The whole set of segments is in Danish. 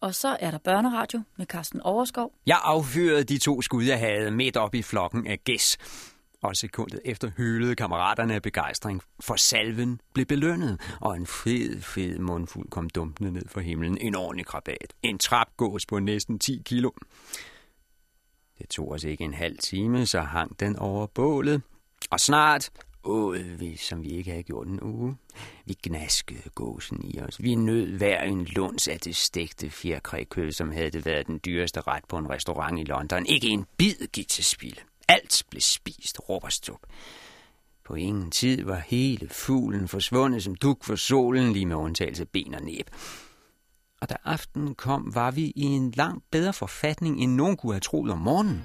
Og så er der børneradio med Carsten Overskov. Jeg affyrede de to skud, jeg havde midt op i flokken af gæs. Og sekundet efter hylede kammeraterne af begejstring, for salven blev belønnet, og en fed, fed mundfuld kom dumpende ned fra himlen. En ordentlig krabat. En trapgås på næsten 10 kilo. Det tog os ikke en halv time, så hang den over bålet. Og snart åd vi, som vi ikke havde gjort en uge. Vi gnaskede gåsen i os. Vi nød hver en lunds af det stegte fjerkrækød, som havde det været den dyreste ret på en restaurant i London. Ikke en bid gik til spilde. Alt blev spist, råberstup. På ingen tid var hele fuglen forsvundet som duk for solen, lige med undtagelse af ben og næb. Og da aftenen kom, var vi i en langt bedre forfatning, end nogen kunne have troet om morgenen.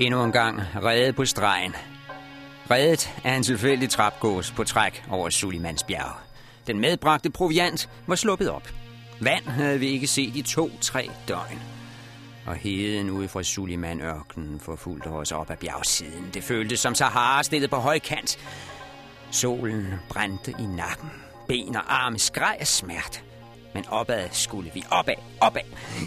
Endnu en gang reddet på stregen. Reddet af en tilfældig trapgås på træk over Sulimans bjerg. Den medbragte proviant var sluppet op. Vand havde vi ikke set i to-tre døgn. Og heden ude fra Suliman-ørkenen forfulgte os op ad bjergsiden. Det føltes som Sahara stillet på højkant. Solen brændte i nakken. Ben og arme skreg af smerte. Men opad skulle vi. Opad, opad.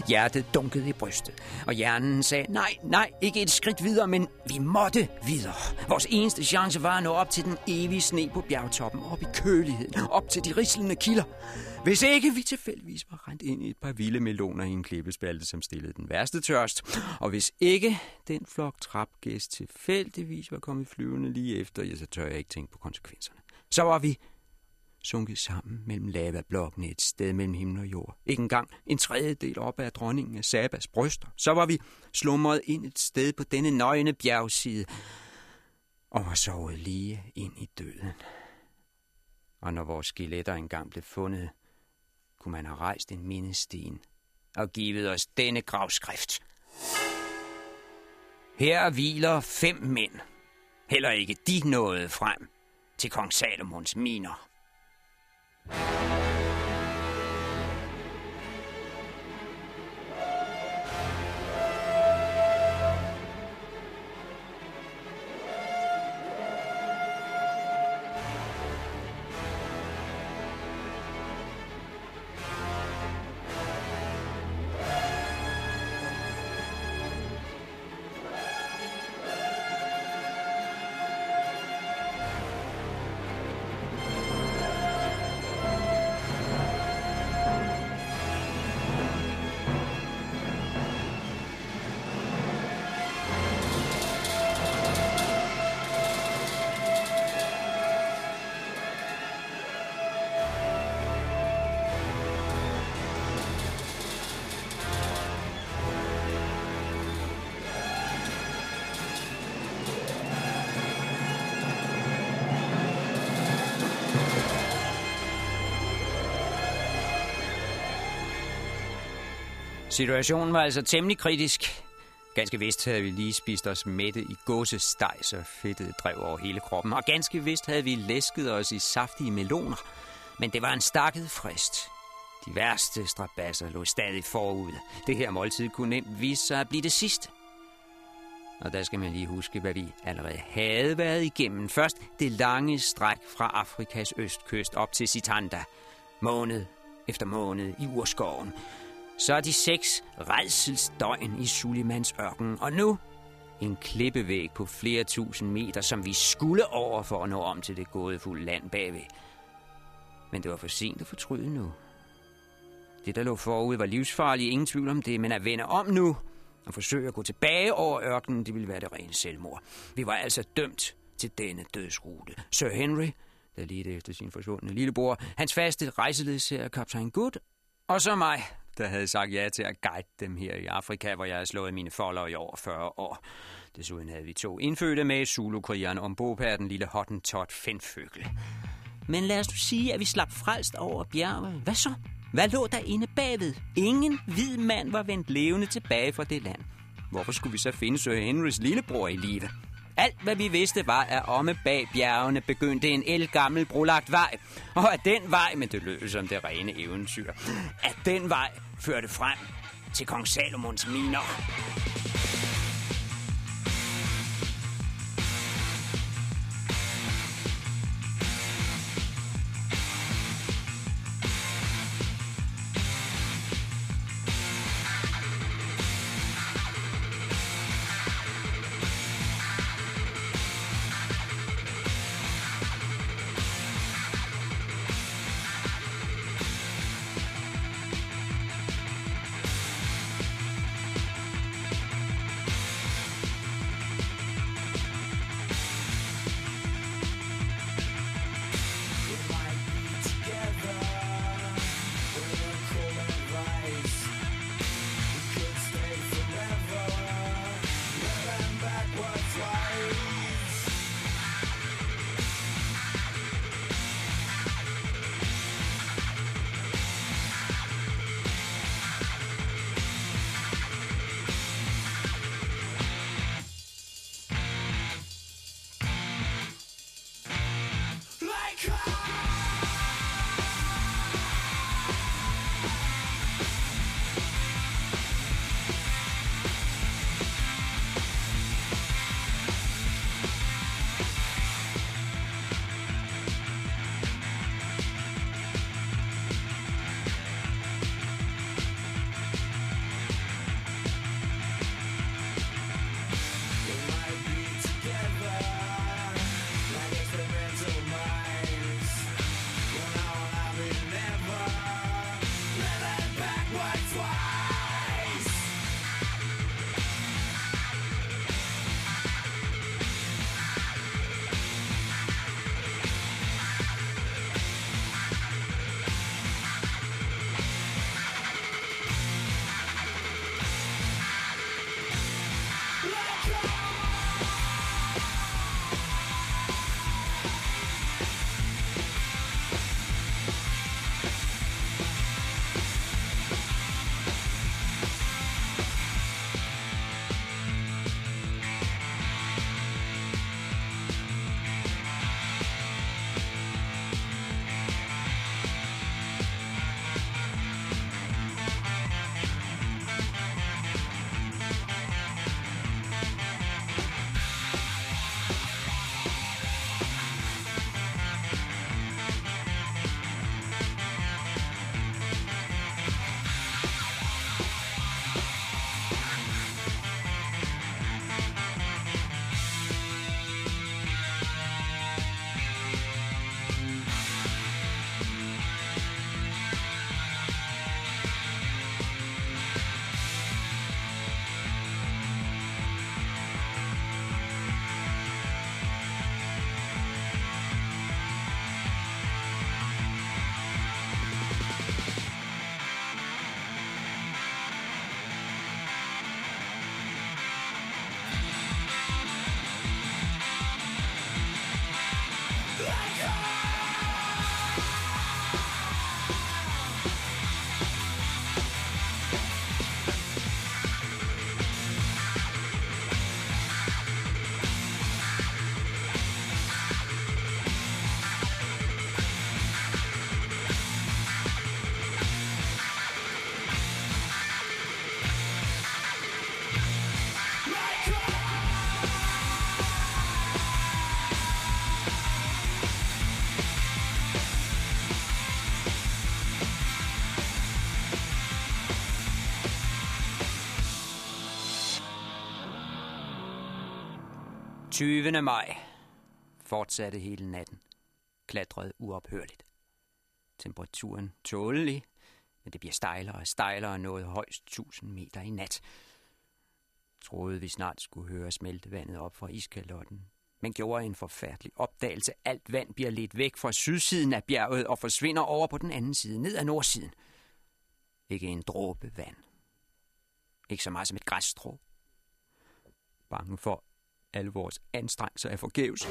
Hjertet dunkede i brystet. Og hjernen sagde, nej, nej, ikke et skridt videre, men vi måtte videre. Vores eneste chance var at nå op til den evige sne på bjergtoppen. Op i køligheden. Op til de rislende kilder. Hvis ikke vi tilfældigvis var rent ind i et par vilde meloner i en klippespalte, som stillede den værste tørst. Og hvis ikke den flok trapgæst tilfældigvis var kommet flyvende lige efter, ja, så tør jeg ikke tænke på konsekvenserne. Så var vi sunket sammen mellem lavablokkene et sted mellem himmel og jord. Ikke engang en tredjedel op af dronningen af Sabas bryster. Så var vi slumret ind et sted på denne nøgne bjergside og var sovet lige ind i døden. Og når vores skeletter engang blev fundet, kunne man have rejst en mindesten og givet os denne gravskrift. Her hviler fem mænd. Heller ikke de nåede frem til kong Salomons miner. Bye. Situationen var altså temmelig kritisk. Ganske vist havde vi lige spist os mætte i gåsesteg, så fedtet drev over hele kroppen. Og ganske vist havde vi læsket os i saftige meloner. Men det var en stakket frist. De værste strabasser lå stadig forud. Det her måltid kunne nemt vise sig at blive det sidste. Og der skal man lige huske, hvad vi allerede havde været igennem. Først det lange stræk fra Afrikas østkyst op til Sitanda. Måned efter måned i urskoven så er de seks redselsdøgn i Sulimans ørken, og nu en klippevæg på flere tusind meter, som vi skulle over for at nå om til det gådefulde land bagved. Men det var for sent at fortryde nu. Det, der lå forud, var livsfarligt, ingen tvivl om det, men at vende om nu og forsøge at gå tilbage over ørkenen, det ville være det rene selvmord. Vi var altså dømt til denne dødsrute. Sir Henry, der lige efter sin forsvundne lillebror, hans faste rejseledsager, kaptajn Good, og så mig, der havde sagt ja til at guide dem her i Afrika, hvor jeg havde slået mine folder i over 40 år. Desuden havde vi to indfødte med Zulu-krigeren ombord på den lille hottentot Fenføgle. Men lad os nu sige, at vi slap frelst over bjerget. Hvad så? Hvad lå der inde bagved? Ingen hvid mand var vendt levende tilbage fra det land. Hvorfor skulle vi så finde Sir Henrys lillebror i live? Alt, hvad vi vidste, var, at omme bag bjergene begyndte en elgammel brolagt vej. Og at den vej, men det lød som det rene eventyr, at den vej førte frem til kong Salomons miner. 20. maj fortsatte hele natten. Klatrede uophørligt. Temperaturen tålelig, men det bliver stejlere og stejlere og nåede højst 1000 meter i nat. Troede vi snart skulle høre smeltevandet op fra iskalotten, men gjorde en forfærdelig opdagelse. Alt vand bliver lidt væk fra sydsiden af bjerget og forsvinder over på den anden side, ned ad nordsiden. Ikke en dråbe vand. Ikke så meget som et græsstrå. Bange for, alle vores anstrengelser er forgæves.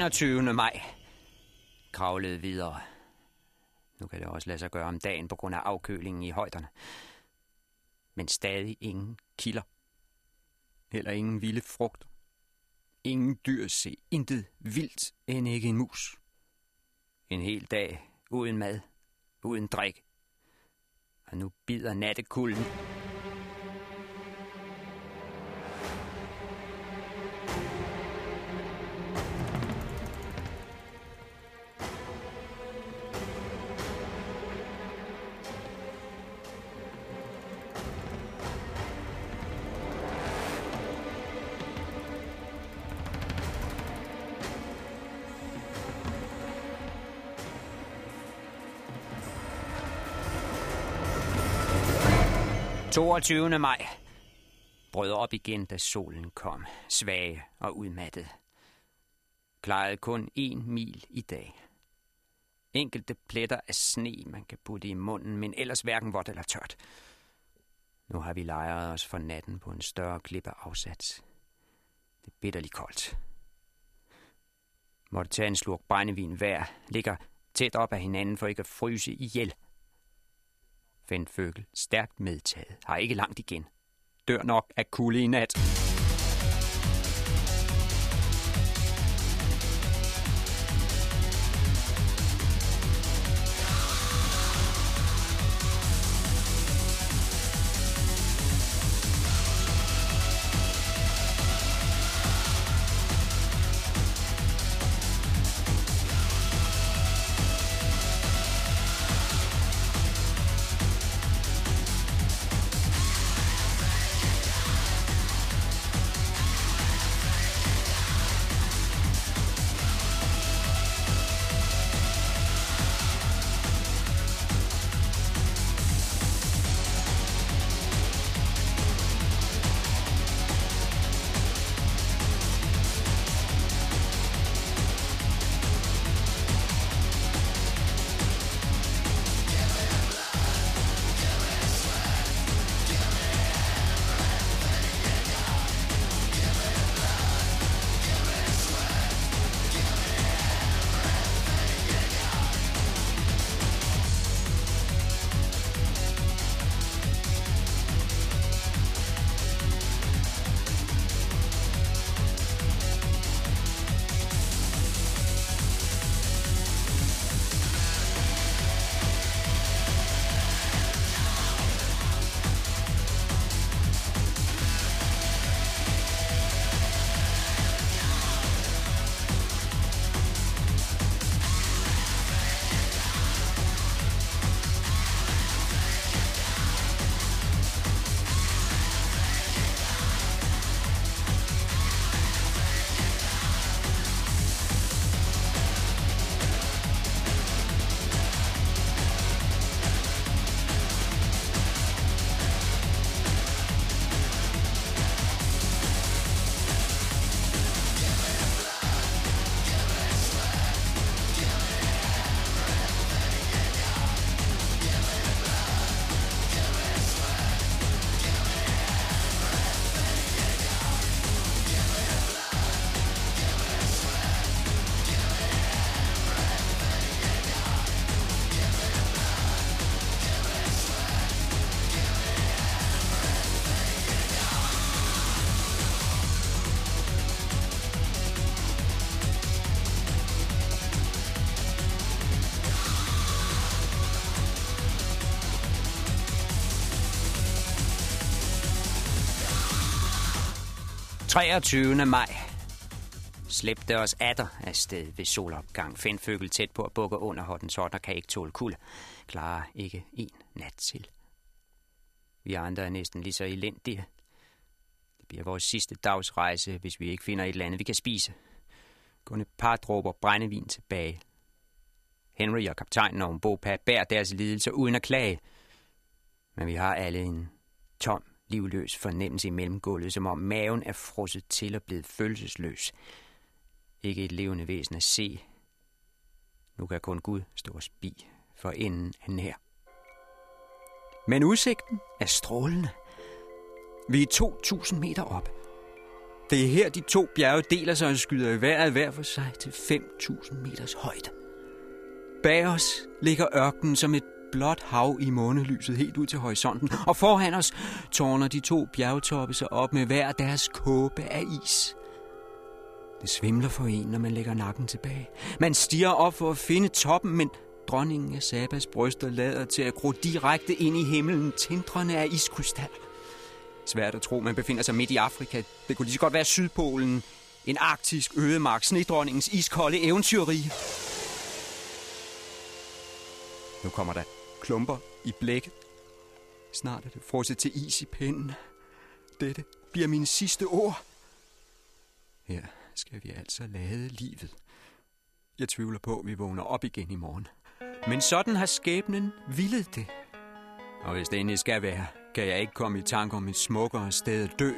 21. maj kravlede videre. Nu kan det også lade sig gøre om dagen på grund af afkølingen i højderne. Men stadig ingen kilder. Heller ingen vilde frugt. Ingen dyr se. Intet vildt end ikke en mus. En hel dag uden mad, uden drik. Og nu bider nattekulden 22. maj brød op igen, da solen kom, svag og udmattet. Klarede kun en mil i dag. Enkelte pletter af sne, man kan putte i munden, men ellers hverken vådt eller tørt. Nu har vi lejret os for natten på en større klippe afsats. Det er bitterligt koldt. Måtte tage en slurk brændevin hver, ligger tæt op af hinanden for ikke at fryse ihjel. Fendføgel, stærkt medtaget, har ikke langt igen. Dør nok af kulde i nat. 23. maj slæbte os atter afsted ved solopgang. Findføgel tæt på at bukke under hotten, så der kan ikke tåle kulde. Klarer ikke en nat til. Vi andre er næsten lige så elendige. Det bliver vores sidste dagsrejse, hvis vi ikke finder et eller andet, vi kan spise. Kun et par dråber brændevin tilbage. Henry og kaptajnen ovenpå bærer deres lidelse uden at klage. Men vi har alle en tom livløs fornemmelse i mellemgulvet, som om maven er frosset til og blevet følelsesløs. Ikke et levende væsen at se. Nu kan kun Gud stå og spi, for enden er nær. Men udsigten er strålende. Vi er 2.000 meter op. Det er her, de to bjerge deler sig og skyder i vejret hver for sig til 5.000 meters højde. Bag os ligger ørkenen som et blåt hav i månelyset helt ud til horisonten, og foran os tårner de to bjergtoppe sig op med hver deres kåbe af is. Det svimler for en, når man lægger nakken tilbage. Man stiger op for at finde toppen, men dronningen af Sabas bryster lader til at gro direkte ind i himlen, tindrende af iskrystal. Svært at tro, man befinder sig midt i Afrika. Det kunne lige så godt være Sydpolen. En arktisk ødemark, snedronningens iskolde eventyrrige. Nu kommer der klumper i blækket. Snart er det frosset til is i pinden. Dette bliver mine sidste ord. Her skal vi altså lade livet. Jeg tvivler på, at vi vågner op igen i morgen. Men sådan har skæbnen villet det. Og hvis det endelig skal være, kan jeg ikke komme i tanke om et smukkere sted at dø.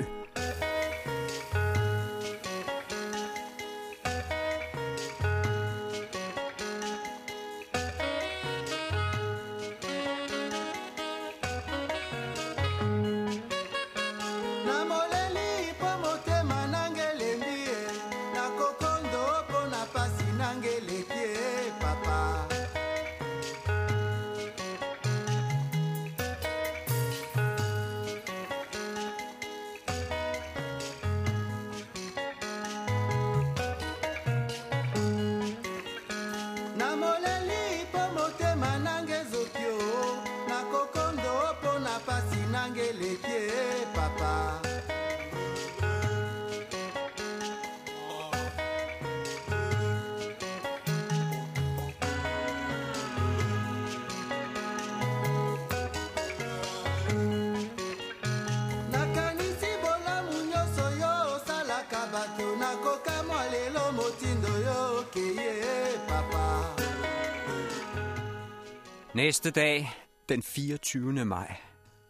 Næste dag, den 24. maj,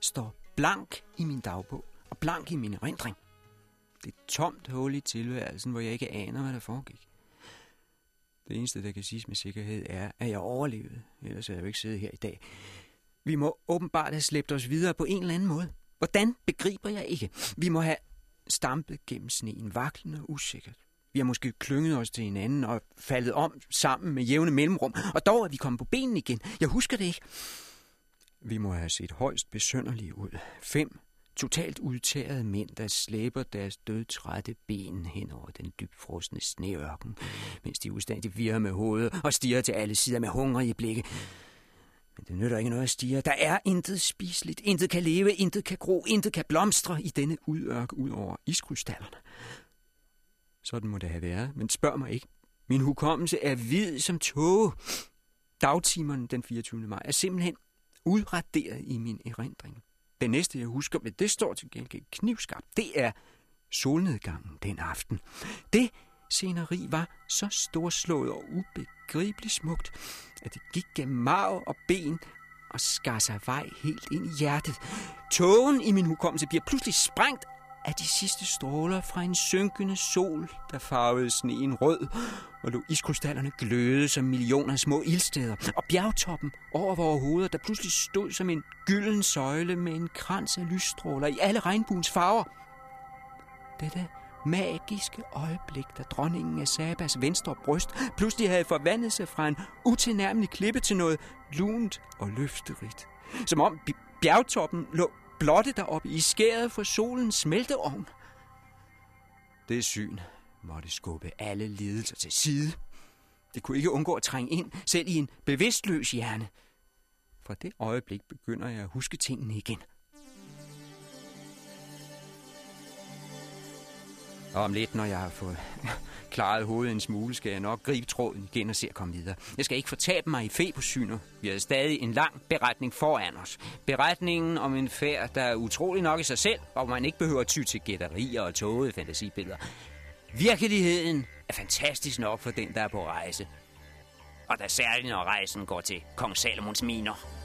står blank i min dagbog og blank i min erindring. Det er et tomt hul i tilværelsen, hvor jeg ikke aner, hvad der foregik. Det eneste, der kan siges med sikkerhed, er, at jeg overlevede. Ellers havde jeg jo ikke siddet her i dag. Vi må åbenbart have slæbt os videre på en eller anden måde. Hvordan begriber jeg ikke? Vi må have stampet gennem sneen, vaklende og usikkert. Vi har måske klynget os til hinanden og faldet om sammen med jævne mellemrum, og dog er vi kommet på benene igen. Jeg husker det ikke. Vi må have set højst besønderlige ud. Fem totalt udtærede mænd, der slæber deres dødtrætte ben hen over den dybfrosne sneørken, mens de ustandigt virrer med hovedet og stiger til alle sider med hungrige blikke. Men det nytter ikke noget at stige. Der er intet spiseligt, intet kan leve, intet kan gro, intet kan blomstre i denne udørk ud over iskrystallerne. Sådan må det have været, men spørg mig ikke. Min hukommelse er hvid som tåge. Dagtimerne den 24. maj er simpelthen udraderet i min erindring. Det næste, jeg husker, men det står til gengæld knivskarpt, det er solnedgangen den aften. Det sceneri var så storslået og ubegribeligt smukt, at det gik gennem marv og ben og skar sig vej helt ind i hjertet. Tågen i min hukommelse bliver pludselig sprængt af de sidste stråler fra en synkende sol, der farvede sneen rød, og lå iskrystallerne gløde som millioner små ildsteder, og bjergtoppen over vores hoveder, der pludselig stod som en gylden søjle med en krans af lysstråler i alle regnbuens farver. Dette magiske øjeblik, da dronningen af Sabas venstre bryst pludselig havde forvandlet sig fra en utilnærmelig klippe til noget lunt og løfterigt. Som om bjergtoppen lå blotte deroppe i skæret for solens smelteovn. Det syn måtte skubbe alle lidelser til side. Det kunne ikke undgå at trænge ind, selv i en bevidstløs hjerne. Fra det øjeblik begynder jeg at huske tingene igen. Og om lidt, når jeg har fået klaret hovedet en smule, skal jeg nok gribe tråden igen og se at komme videre. Jeg skal ikke fortabe mig i febersyner. Vi har stadig en lang beretning foran os. Beretningen om en færd, der er utrolig nok i sig selv, og man ikke behøver ty til gætterier og tågede fantasibilleder. Virkeligheden er fantastisk nok for den, der er på rejse. Og da særligt, når rejsen går til kong Salomons miner.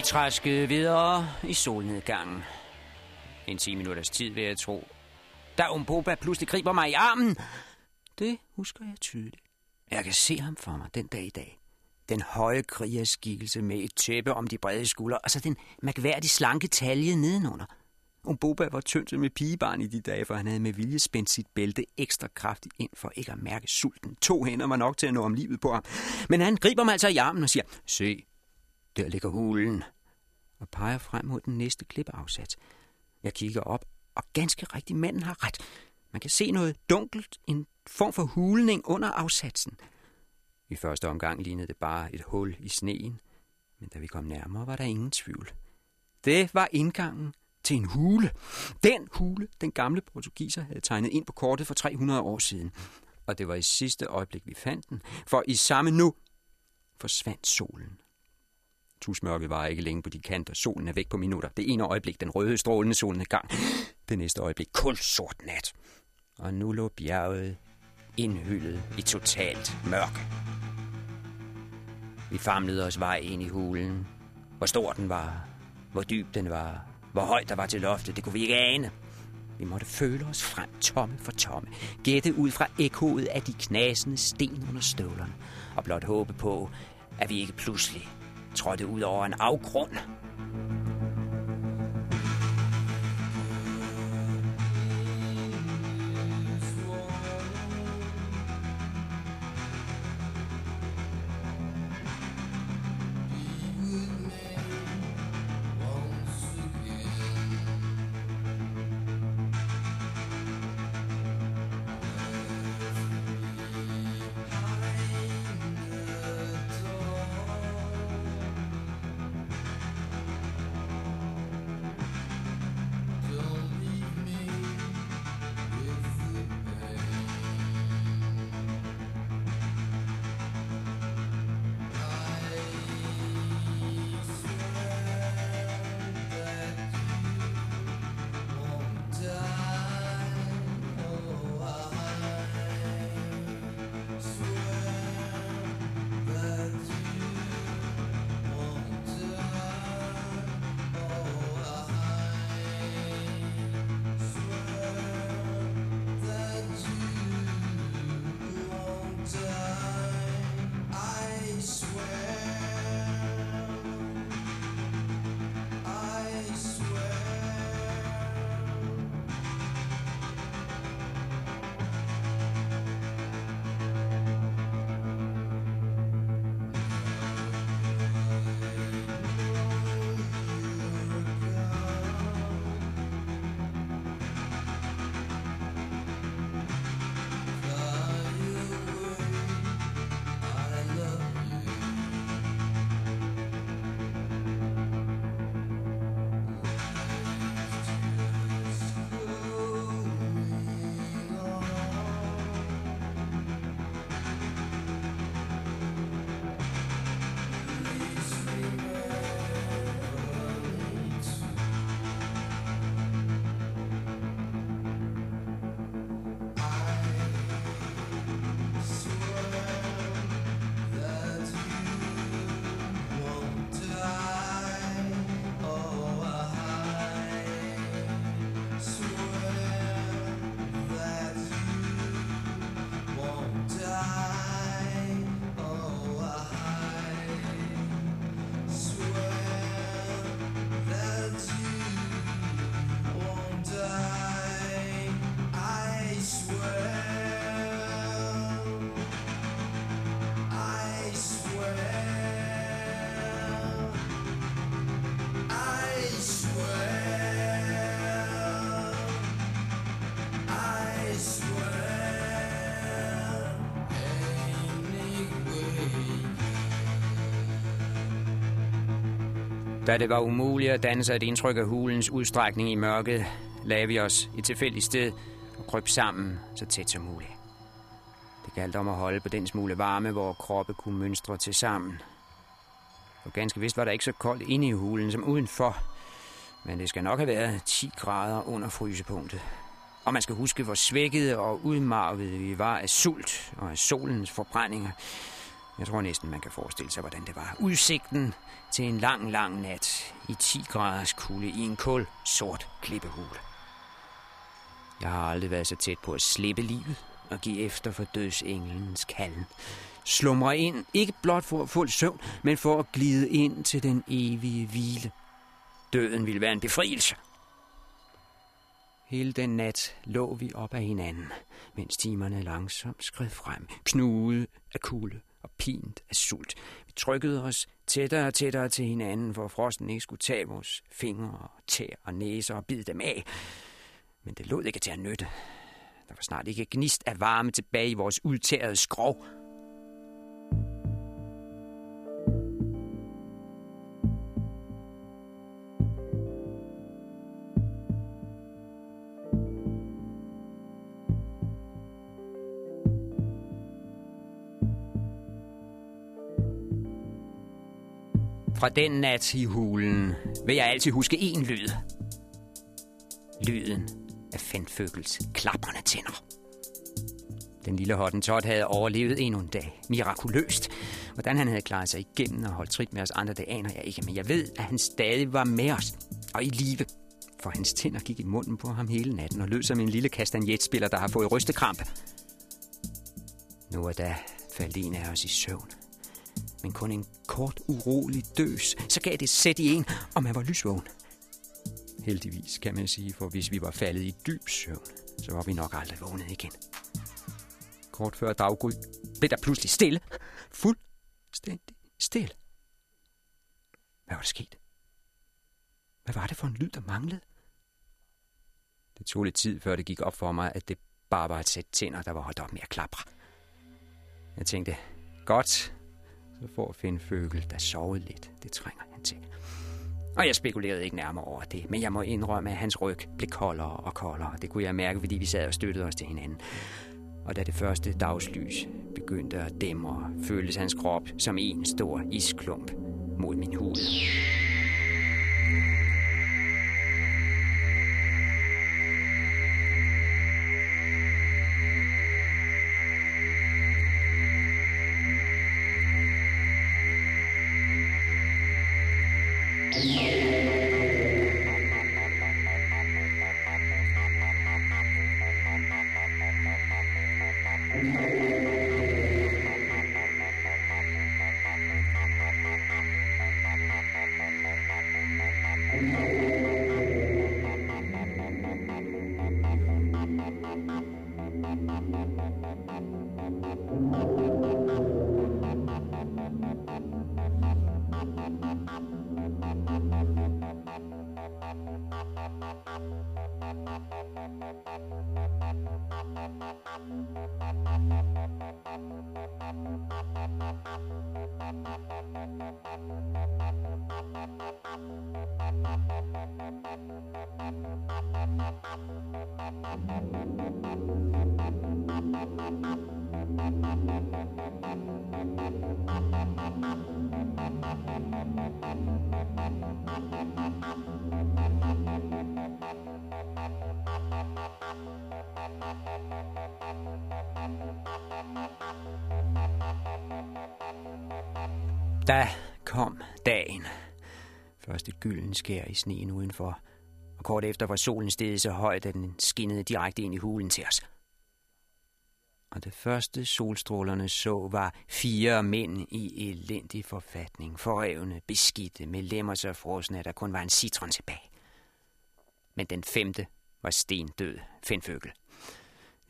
Vi træskede videre i solnedgangen. En 10 minutters tid, vil jeg tro. Da Umboba pludselig griber mig i armen. Det husker jeg tydeligt. Jeg kan se ham for mig den dag i dag. Den høje krigerskikkelse med et tæppe om de brede skuldre, og så den mærkværdige slanke talje nedenunder. Umboba var tyndt med pigebarn i de dage, for han havde med vilje spændt sit bælte ekstra kraftigt ind for ikke at mærke sulten. To hænder var nok til at nå om livet på ham. Men han griber mig altså i armen og siger, se, der ligger hulen, og peger frem mod den næste klippeafsats. Jeg kigger op, og ganske rigtigt, manden har ret. Man kan se noget dunkelt, en form for hulning under afsatsen. I første omgang lignede det bare et hul i sneen, men da vi kom nærmere, var der ingen tvivl. Det var indgangen til en hule. Den hule, den gamle portugiser havde tegnet ind på kortet for 300 år siden. Og det var i sidste øjeblik, vi fandt den, for i samme nu forsvandt solen. Tusmørket var ikke længe på de kanter. Solen er væk på minutter. Det ene øjeblik den røde strålende solen gang. Det næste øjeblik kul sort nat. Og nu lå bjerget indhyllet i totalt mørke. Vi famlede os vej ind i hulen. Hvor stor den var, hvor dyb den var, hvor højt der var til loftet, det kunne vi ikke ane. Vi måtte føle os frem tomme for tomme, gætte ud fra ekkoet af de knasende sten under støvlerne, og blot håbe på, at vi ikke pludselig trådte ud over en afgrund. Da det var umuligt at danne et indtryk af hulens udstrækning i mørket, lagde vi os et tilfældigt sted og kryb sammen så tæt som muligt. Det galt om at holde på den smule varme, hvor kroppe kunne mønstre til sammen. For ganske vist var der ikke så koldt inde i hulen som udenfor, men det skal nok have været 10 grader under frysepunktet. Og man skal huske, hvor svækkede og udmarvede vi var af sult og af solens forbrændinger. Jeg tror næsten, man kan forestille sig, hvordan det var. Udsigten til en lang, lang nat i 10 graders kulde i en kul sort klippehul. Jeg har aldrig været så tæt på at slippe livet og give efter for dødsengelens kalden. Slumre ind, ikke blot for at få søvn, men for at glide ind til den evige hvile. Døden ville være en befrielse. Hele den nat lå vi op af hinanden, mens timerne langsomt skred frem, knude af kulde og pint af sult. Vi trykkede os tættere og tættere til hinanden, for frosten ikke skulle tage vores fingre og tæer og næser og bide dem af. Men det lod ikke til at nytte. Der var snart ikke gnist af varme tilbage i vores udtærede skrog. Fra den nat i hulen vil jeg altid huske én lyd. Lyden af Fenføgels klapperne tænder. Den lille hottentot havde overlevet endnu en dag. Mirakuløst. Hvordan han havde klaret sig igennem og holdt trit med os andre, det aner jeg ikke. Men jeg ved, at han stadig var med os og i live. For hans tænder gik i munden på ham hele natten og lød som en lille kastanjetspiller, der har fået rystekramp. Nu og da faldt en af os i søvn men kun en kort urolig døs, så gav det sæt i en, og man var lysvågen. Heldigvis, kan man sige, for hvis vi var faldet i dyb søvn, så var vi nok aldrig vågnet igen. Kort før daggry blev der pludselig stille. Fuldstændig stille. Hvad var der sket? Hvad var det for en lyd, der manglede? Det tog lidt tid, før det gik op for mig, at det bare var et sæt tænder, der var holdt op med at klapre. Jeg tænkte, godt, for at finde Føgel, der sovede lidt. Det trænger han til. Og jeg spekulerede ikke nærmere over det, men jeg må indrømme, at hans ryg blev koldere og koldere. Det kunne jeg mærke, fordi vi sad og støttede os til hinanden. Og da det første dagslys begyndte at dæmre, føltes hans krop som en stor isklump mod min hud. Da kom dagen. Først et gylden skær i sneen udenfor, og kort efter var solen steget så højt, at den skinnede direkte ind i hulen til os. Og det første solstrålerne så var fire mænd i elendig forfatning, forrevne, beskidte, med lemmer så frosne, at der kun var en citron tilbage. Men den femte var stendød, Fenføgel.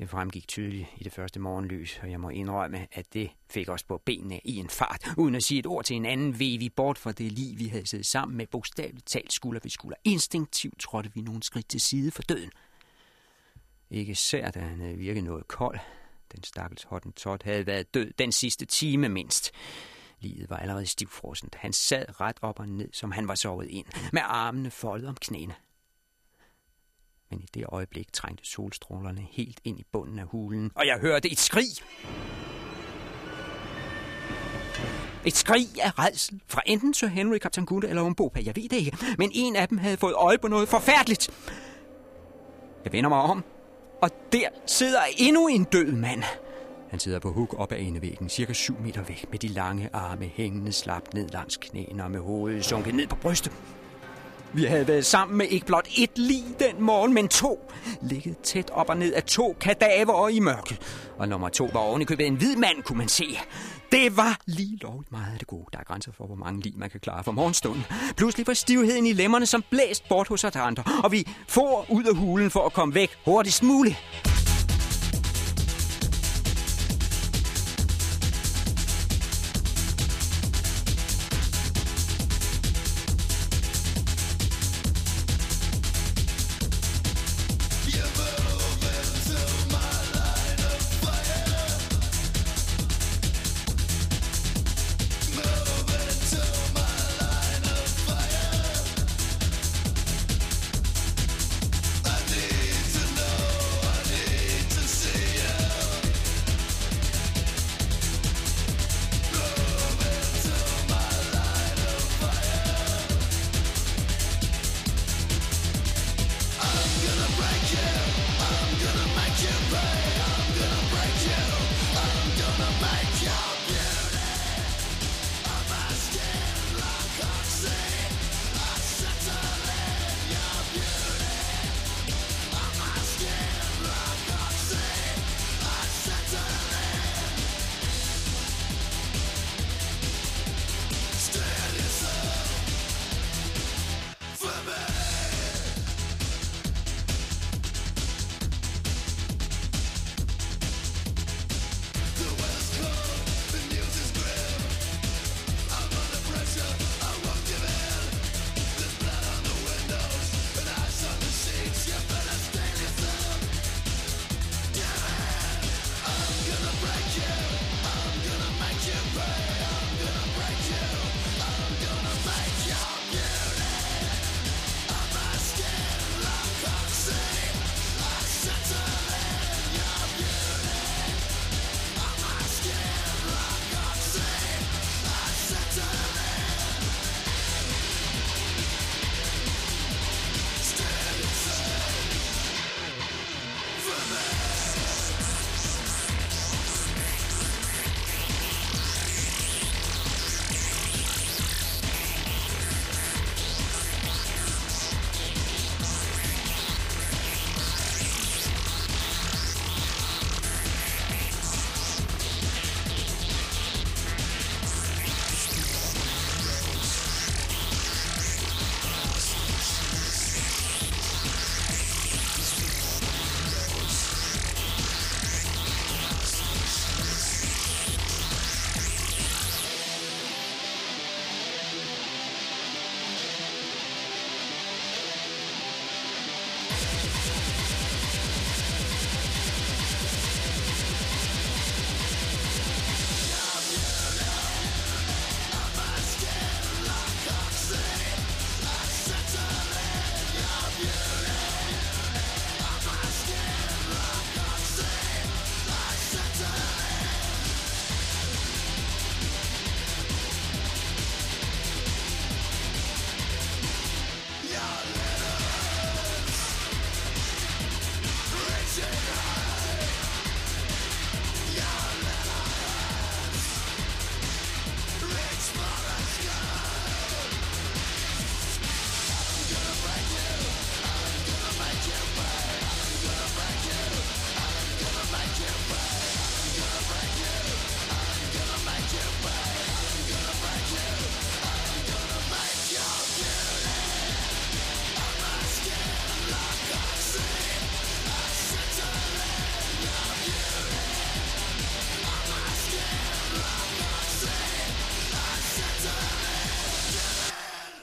Det fremgik tydeligt i det første morgenlys, og jeg må indrømme, at det fik os på benene i en fart, uden at sige et ord til en anden, ved vi bort fra det liv, vi havde siddet sammen med bogstaveligt talt skulder ved skulder. Instinktivt trådte vi nogle skridt til side for døden. Ikke sær, da han havde virket noget kold. Den stakkels tot havde været død den sidste time mindst. Livet var allerede stivfrosent. Han sad ret op og ned, som han var sovet ind, med armene foldet om knæene men i det øjeblik trængte solstrålerne helt ind i bunden af hulen, og jeg hørte et skrig. Et skrig af redsel fra enten Sir Henry, Kaptajn Gunde eller Umbopa, jeg ved det ikke, men en af dem havde fået øje på noget forfærdeligt. Jeg vender mig om, og der sidder endnu en død mand. Han sidder på huk op ad enevæggen, cirka 7 meter væk, med de lange arme hængende slapt ned langs knæene og med hovedet sunket ned på brystet. Vi havde været sammen med ikke blot et lig den morgen, men to. Ligget tæt op og ned af to kadaver i mørket. Og nummer to var oven i købet en hvid mand, kunne man se. Det var lige lovligt meget af det gode. Der er grænser for, hvor mange lig man kan klare for morgenstunden. Pludselig var stivheden i lemmerne som blæst bort hos os andre. Og vi får ud af hulen for at komme væk hurtigst muligt.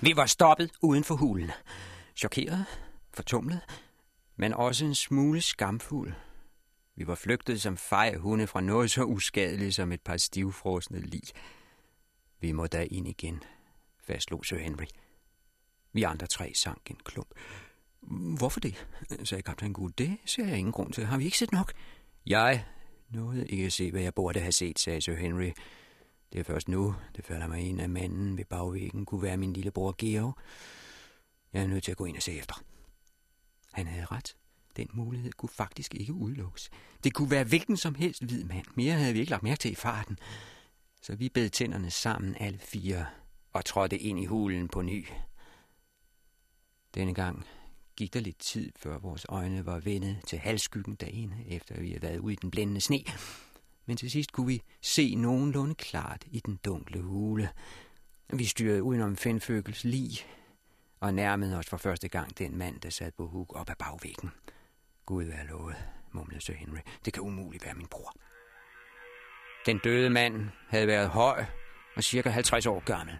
Vi var stoppet uden for hulen. Chokeret, fortumlet, men også en smule skamfuld. Vi var flygtet som fej hunde fra noget så uskadeligt som et par stivfrosne lig. Vi må da ind igen, fastslog Sir Henry. Vi andre tre sank en klump. Hvorfor det? sagde kaptajn Gud. Det ser jeg ingen grund til. Har vi ikke set nok? Jeg nåede ikke at se, hvad jeg burde have set, sagde Sir Henry. Det er først nu, det falder mig ind, at manden ved bagvæggen kunne være min lillebror Georg. Jeg er nødt til at gå ind og se efter. Han havde ret. Den mulighed kunne faktisk ikke udelukkes. Det kunne være hvilken som helst hvid mand. Mere havde vi ikke lagt mærke til i farten. Så vi bed tænderne sammen alle fire og trådte ind i hulen på ny. Denne gang gik der lidt tid, før vores øjne var vendet til halvskyggen derinde, efter vi havde været ude i den blændende sne. Men til sidst kunne vi se nogenlunde klart i den dunkle hule. Vi styrede udenom Fenføgels lig og nærmede os for første gang den mand, der sad på huk op ad bagvæggen. Gud er lovet, mumlede Sir Henry. Det kan umuligt være min bror. Den døde mand havde været høj og cirka 50 år gammel.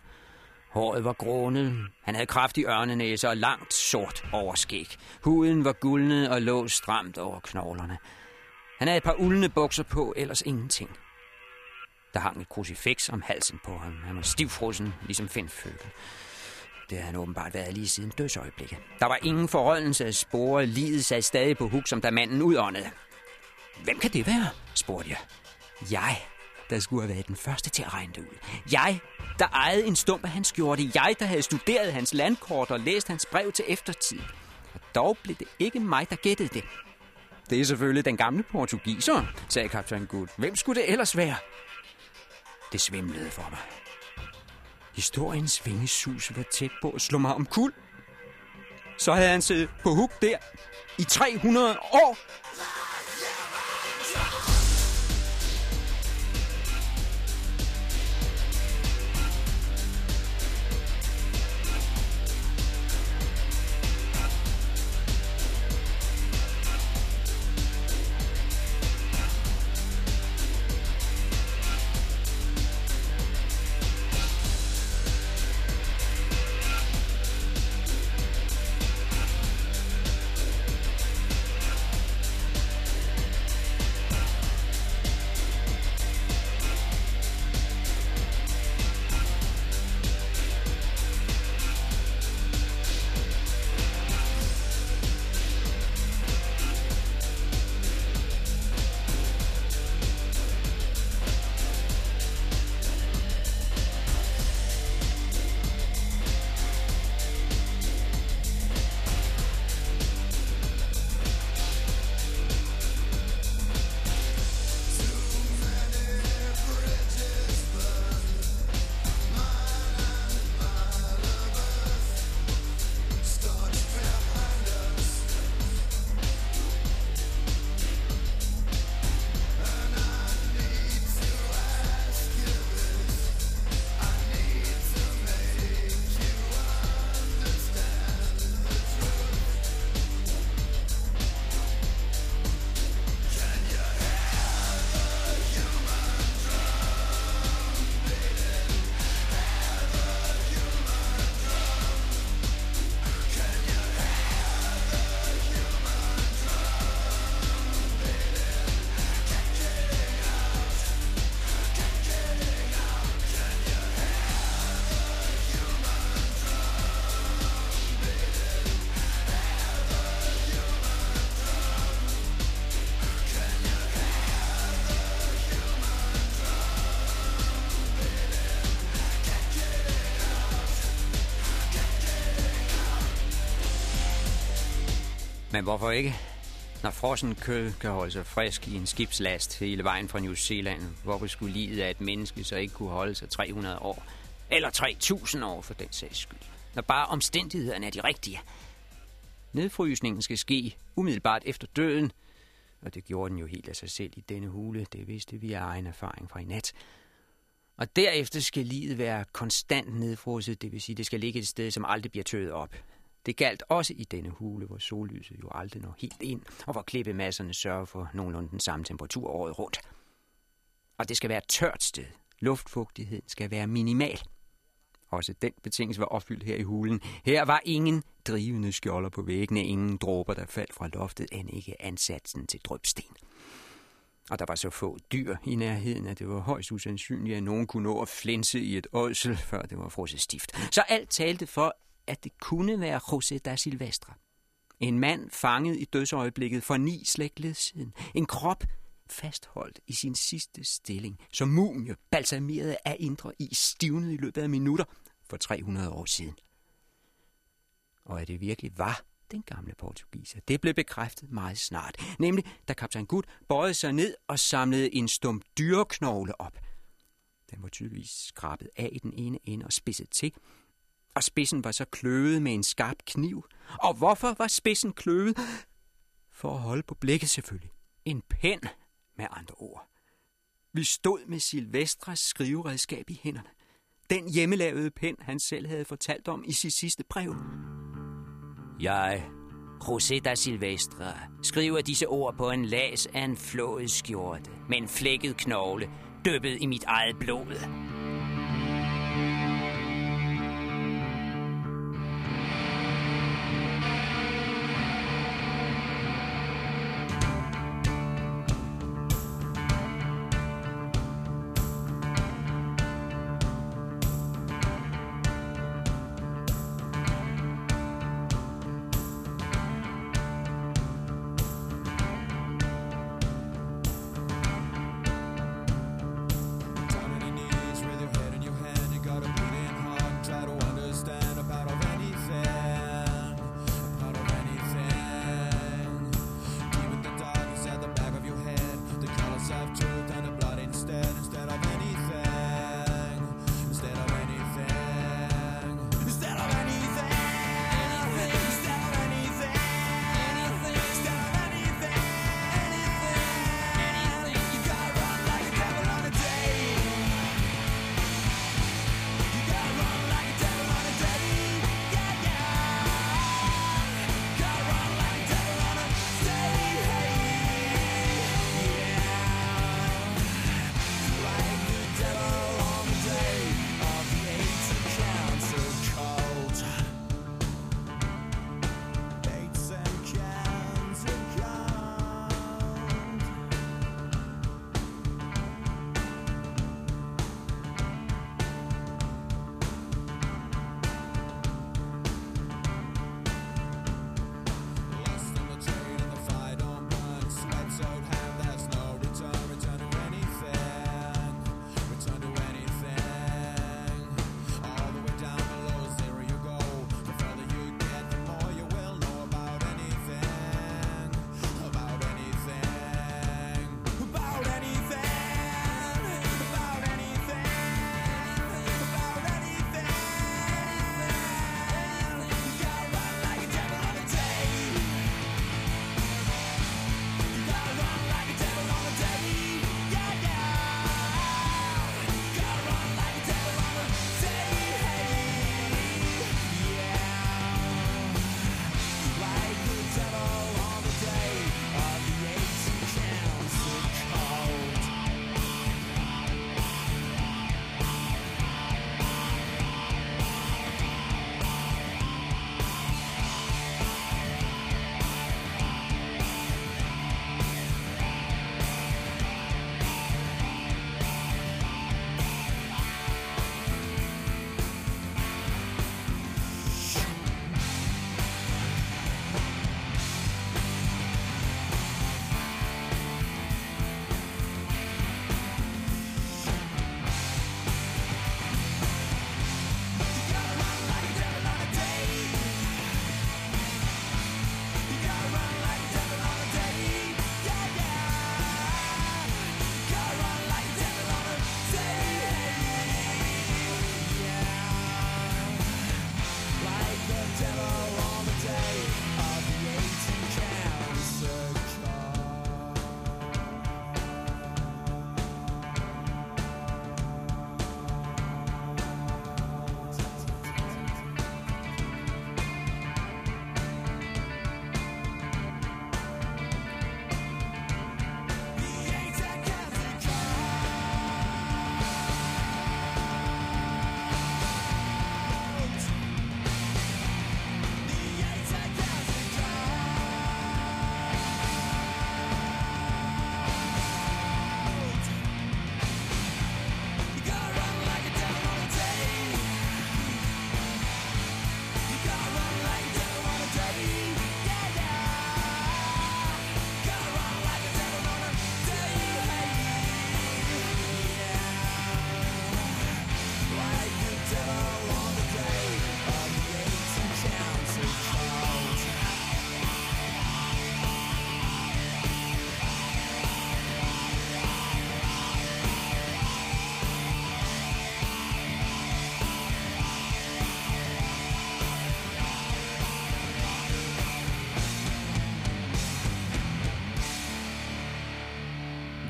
Håret var grånet, han havde kraftig ørnenæse og langt sort overskæg. Huden var guldnet og lå stramt over knoglerne. Han havde et par uldne bukser på, ellers ingenting. Der hang et krucifix om halsen på ham. Han var stivfrossen, ligesom Findføgel. Det havde han åbenbart været lige siden dødsøjeblikket. Der var ingen forholdelse af spore. Livet sad stadig på huk, som da manden udåndede. Hvem kan det være? spurgte jeg. Jeg, der skulle have været den første til at regne det ud. Jeg, der ejede en stump af hans skjorte. Jeg, der havde studeret hans landkort og læst hans brev til eftertid. Og dog blev det ikke mig, der gættede det. Det er selvfølgelig den gamle portugiser, sagde kaptajn Gud. Hvem skulle det ellers være? Det svimlede for mig. Historiens vingesus var tæt på at slå mig om kul. Så havde han siddet på huk der i 300 år. Men hvorfor ikke? Når frossen kød kan holde sig frisk i en skibslast hele vejen fra New Zealand, hvorfor skulle livet af et menneske så ikke kunne holde sig 300 år? Eller 3000 år for den sags skyld. Når bare omstændighederne er de rigtige. Nedfrysningen skal ske umiddelbart efter døden, og det gjorde den jo helt af sig selv i denne hule. Det vidste vi af egen erfaring fra i nat. Og derefter skal livet være konstant nedfrosset, det vil sige, det skal ligge et sted, som aldrig bliver tøet op. Det galt også i denne hule, hvor sollyset jo aldrig når helt ind, og hvor klippemasserne sørger for nogenlunde den samme temperatur året rundt. Og det skal være et tørt sted. Luftfugtigheden skal være minimal. Også den betingelse var opfyldt her i hulen. Her var ingen drivende skjolder på væggene, ingen dråber, der faldt fra loftet, end ikke ansatsen til drøbsten. Og der var så få dyr i nærheden, at det var højst usandsynligt, at nogen kunne nå at flinse i et ådsel, før det var frosset stift. Så alt talte for, at det kunne være José da Silvestre. En mand fanget i dødsøjeblikket for ni slægtled siden. En krop fastholdt i sin sidste stilling, som mumie balsameret af indre i stivnet i løbet af minutter for 300 år siden. Og at det virkelig var den gamle portugiser. Det blev bekræftet meget snart. Nemlig, da kaptajn Gud bøjede sig ned og samlede en stum dyreknogle op. Den var tydeligvis skrabet af i den ene ende og spidset til, og spidsen var så kløvet med en skarp kniv. Og hvorfor var spidsen kløvet? For at holde på blikket selvfølgelig. En pen, med andre ord. Vi stod med Silvestras skriveredskab i hænderne. Den hjemmelavede pen, han selv havde fortalt om i sit sidste brev. Jeg, José da Silvestre, skriver disse ord på en las af en flået skjorte med en flækket knogle, dyppet i mit eget blod.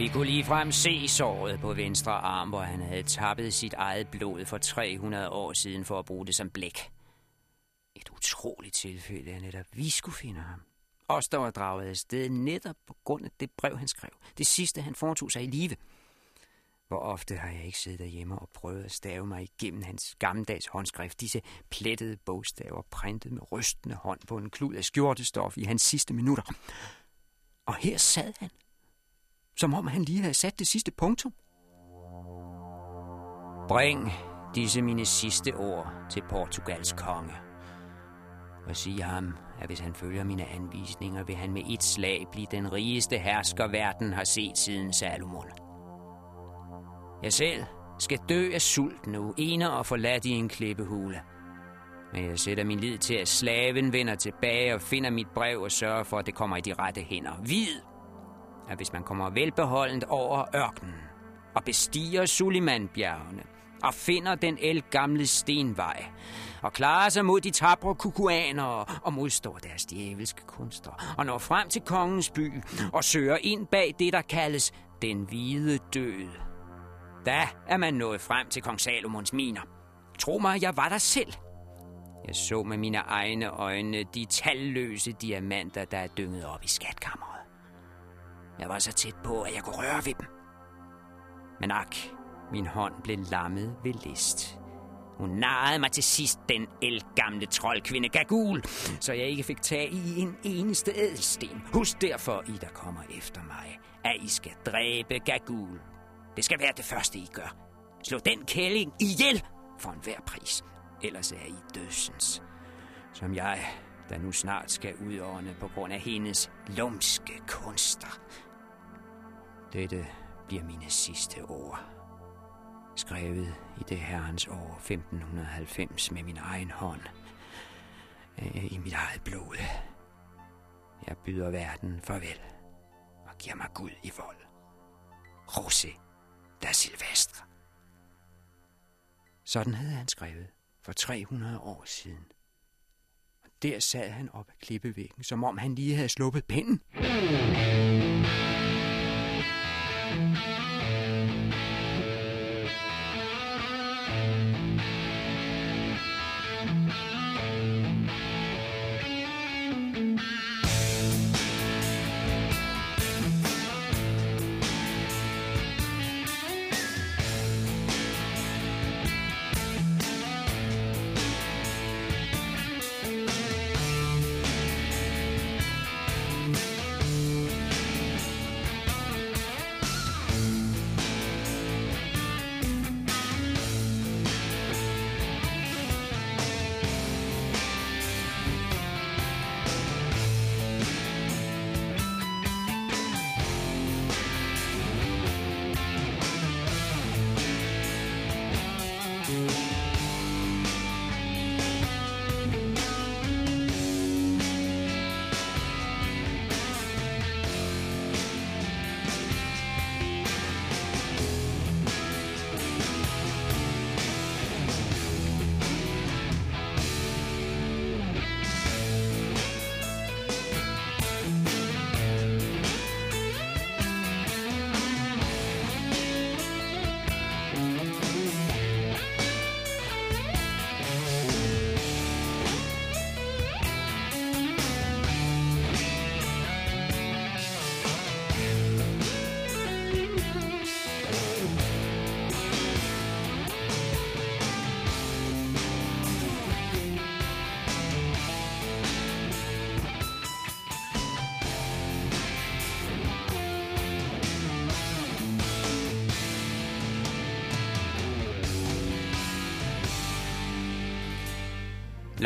Vi kunne lige frem se såret på venstre arm, hvor han havde tappet sit eget blod for 300 år siden for at bruge det som blæk. Et utroligt tilfælde, at netop vi skulle finde ham. Os, der var draget afsted netop på grund af det brev, han skrev. Det sidste, han foretog sig i live. Hvor ofte har jeg ikke siddet derhjemme og prøvet at stave mig igennem hans gammeldags håndskrift, disse plettede bogstaver printet med rystende hånd på en klud af skjortestof i hans sidste minutter. Og her sad han, som om han lige havde sat det sidste punktum. Bring disse mine sidste ord til Portugals konge. Og sig ham, at hvis han følger mine anvisninger, vil han med et slag blive den rigeste hersker, verden har set siden Salomon. Jeg selv skal dø af sult nu, ener og forladt i en klippehule. Men jeg sætter min lid til, at slaven vender tilbage og finder mit brev og sørger for, at det kommer i de rette hænder. Vid, at hvis man kommer velbeholdent over ørkenen og bestiger Sulimanbjergene og finder den gamle stenvej og klarer sig mod de tabre kukuaner og modstår deres djævelske kunster og når frem til kongens by og søger ind bag det, der kaldes den hvide død, da er man nået frem til kong Salomons miner. Tro mig, jeg var der selv. Jeg så med mine egne øjne de talløse diamanter, der er dynget op i skatkammeret. Jeg var så tæt på, at jeg kunne røre ved dem. Men ak, min hånd blev lammet ved list. Hun narrede mig til sidst, den elgamle troldkvinde Gagul, så jeg ikke fik tag i en eneste ædelsten. Husk derfor, I der kommer efter mig, at I skal dræbe Gagul det skal være det første, I gør. Slå den kælling ihjel for enhver pris. Ellers er I dødsens. Som jeg, der nu snart skal udånde på grund af hendes lumske kunster. Dette bliver mine sidste ord. Skrevet i det herrens år 1590 med min egen hånd. Øh, I mit eget blod. Jeg byder verden farvel og giver mig Gud i vold. Rosé da Silvestre. Sådan havde han skrevet for 300 år siden. Og der sad han op ad klippevæggen, som om han lige havde sluppet pinden.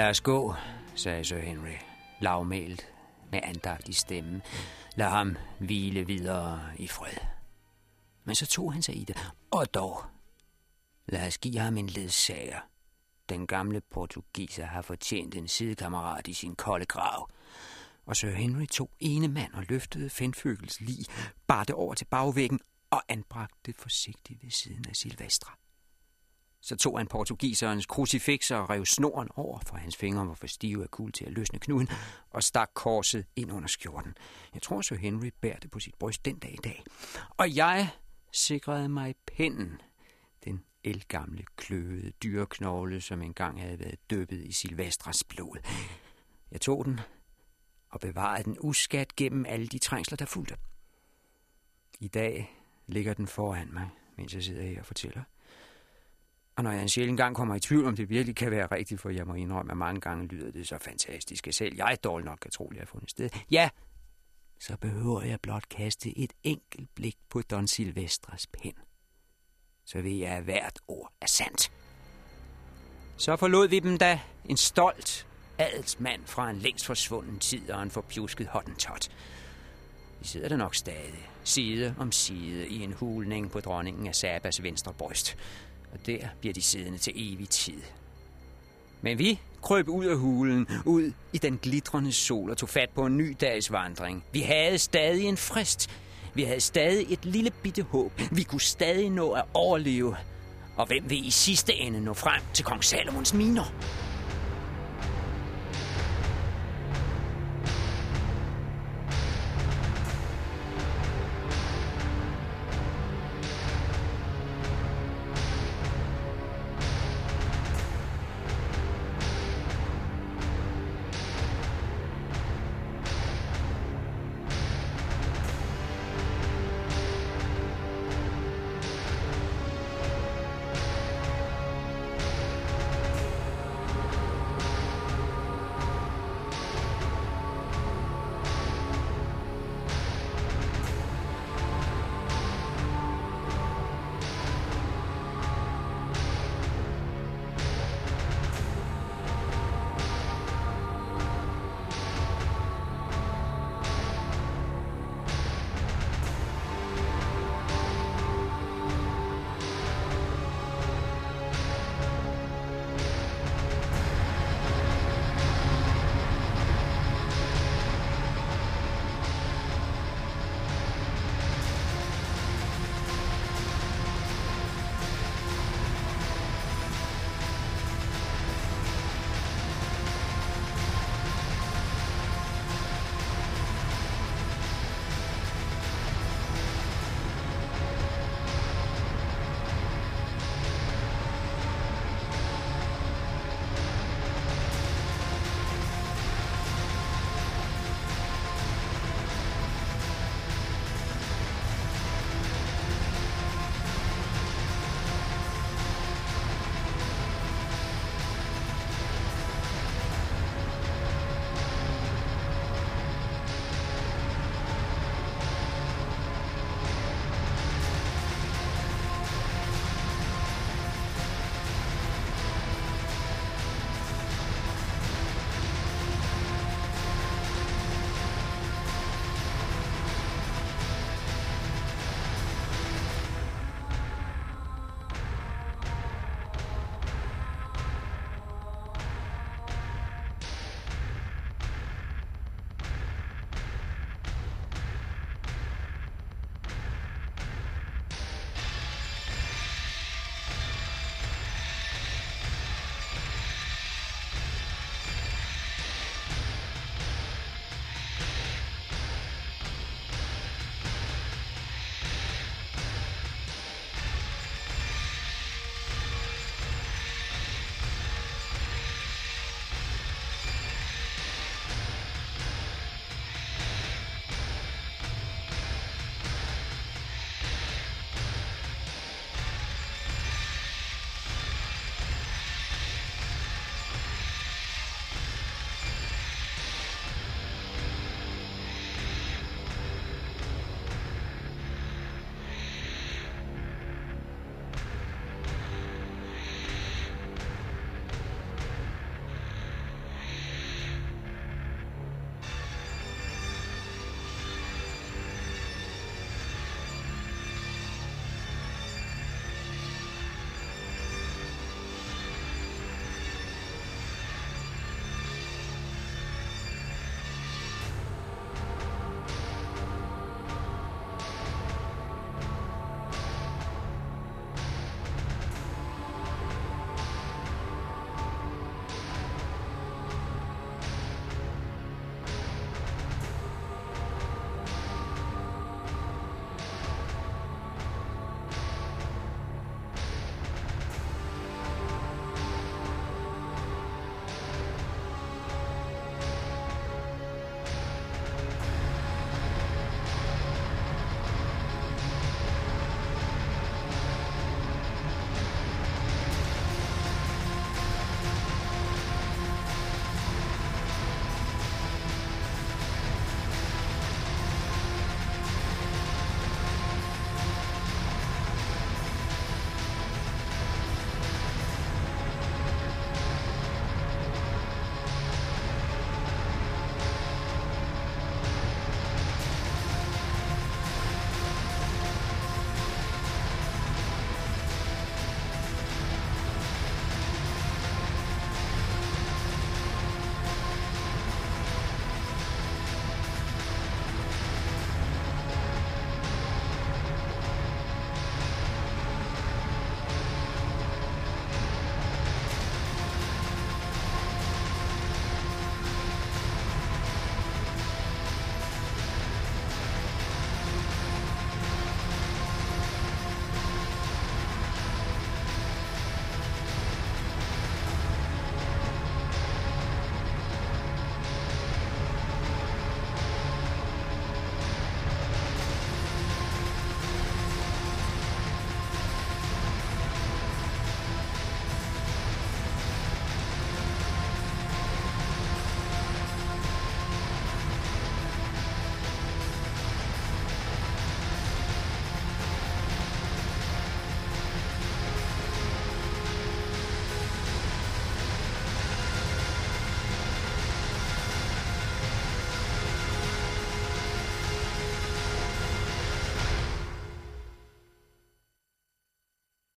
Lad os gå, sagde Sir Henry, lavmælt med andagtig stemme. Lad ham hvile videre i fred. Men så tog han sig i det. Og dog, lad os give ham en ledsager. Den gamle portugiser har fortjent en sidekammerat i sin kolde grav. Og Sir Henry tog ene mand og løftede Fenføgels lig, bar det over til bagvæggen og anbragte det forsigtigt ved siden af Silvestra. Så tog han portugiserens krucifixer og rev snoren over, for hans fingre var for stive af kul til at løsne knuden, og stak korset ind under skjorten. Jeg tror, så Henry bærer det på sit bryst den dag i dag. Og jeg sikrede mig pinden, den elgamle kløvede dyreknogle, som engang havde været døbet i Silvestras blod. Jeg tog den og bevarede den uskat gennem alle de trængsler, der fulgte. I dag ligger den foran mig, mens jeg sidder her og fortæller. Og når jeg en sjældent gang kommer i tvivl, om det virkelig kan være rigtigt, for jeg må indrømme, at mange gange lyder det så fantastisk, at selv jeg dårligt nok kan tro, at jeg har fundet sted. Ja, så behøver jeg blot kaste et enkelt blik på Don Silvestras pen. Så ved jeg, at hvert ord er sandt. Så forlod vi dem da en stolt adelsmand fra en længst forsvunden tid og en forpjusket hottentot. Vi sidder der nok stadig, side om side, i en hulning på dronningen af Sabas venstre bryst. Og der bliver de siddende til evig tid. Men vi krøb ud af hulen, ud i den glitrende sol og tog fat på en ny dags vandring. Vi havde stadig en frist. Vi havde stadig et lille bitte håb. Vi kunne stadig nå at overleve. Og hvem vil i sidste ende nå frem til kong Salomons miner?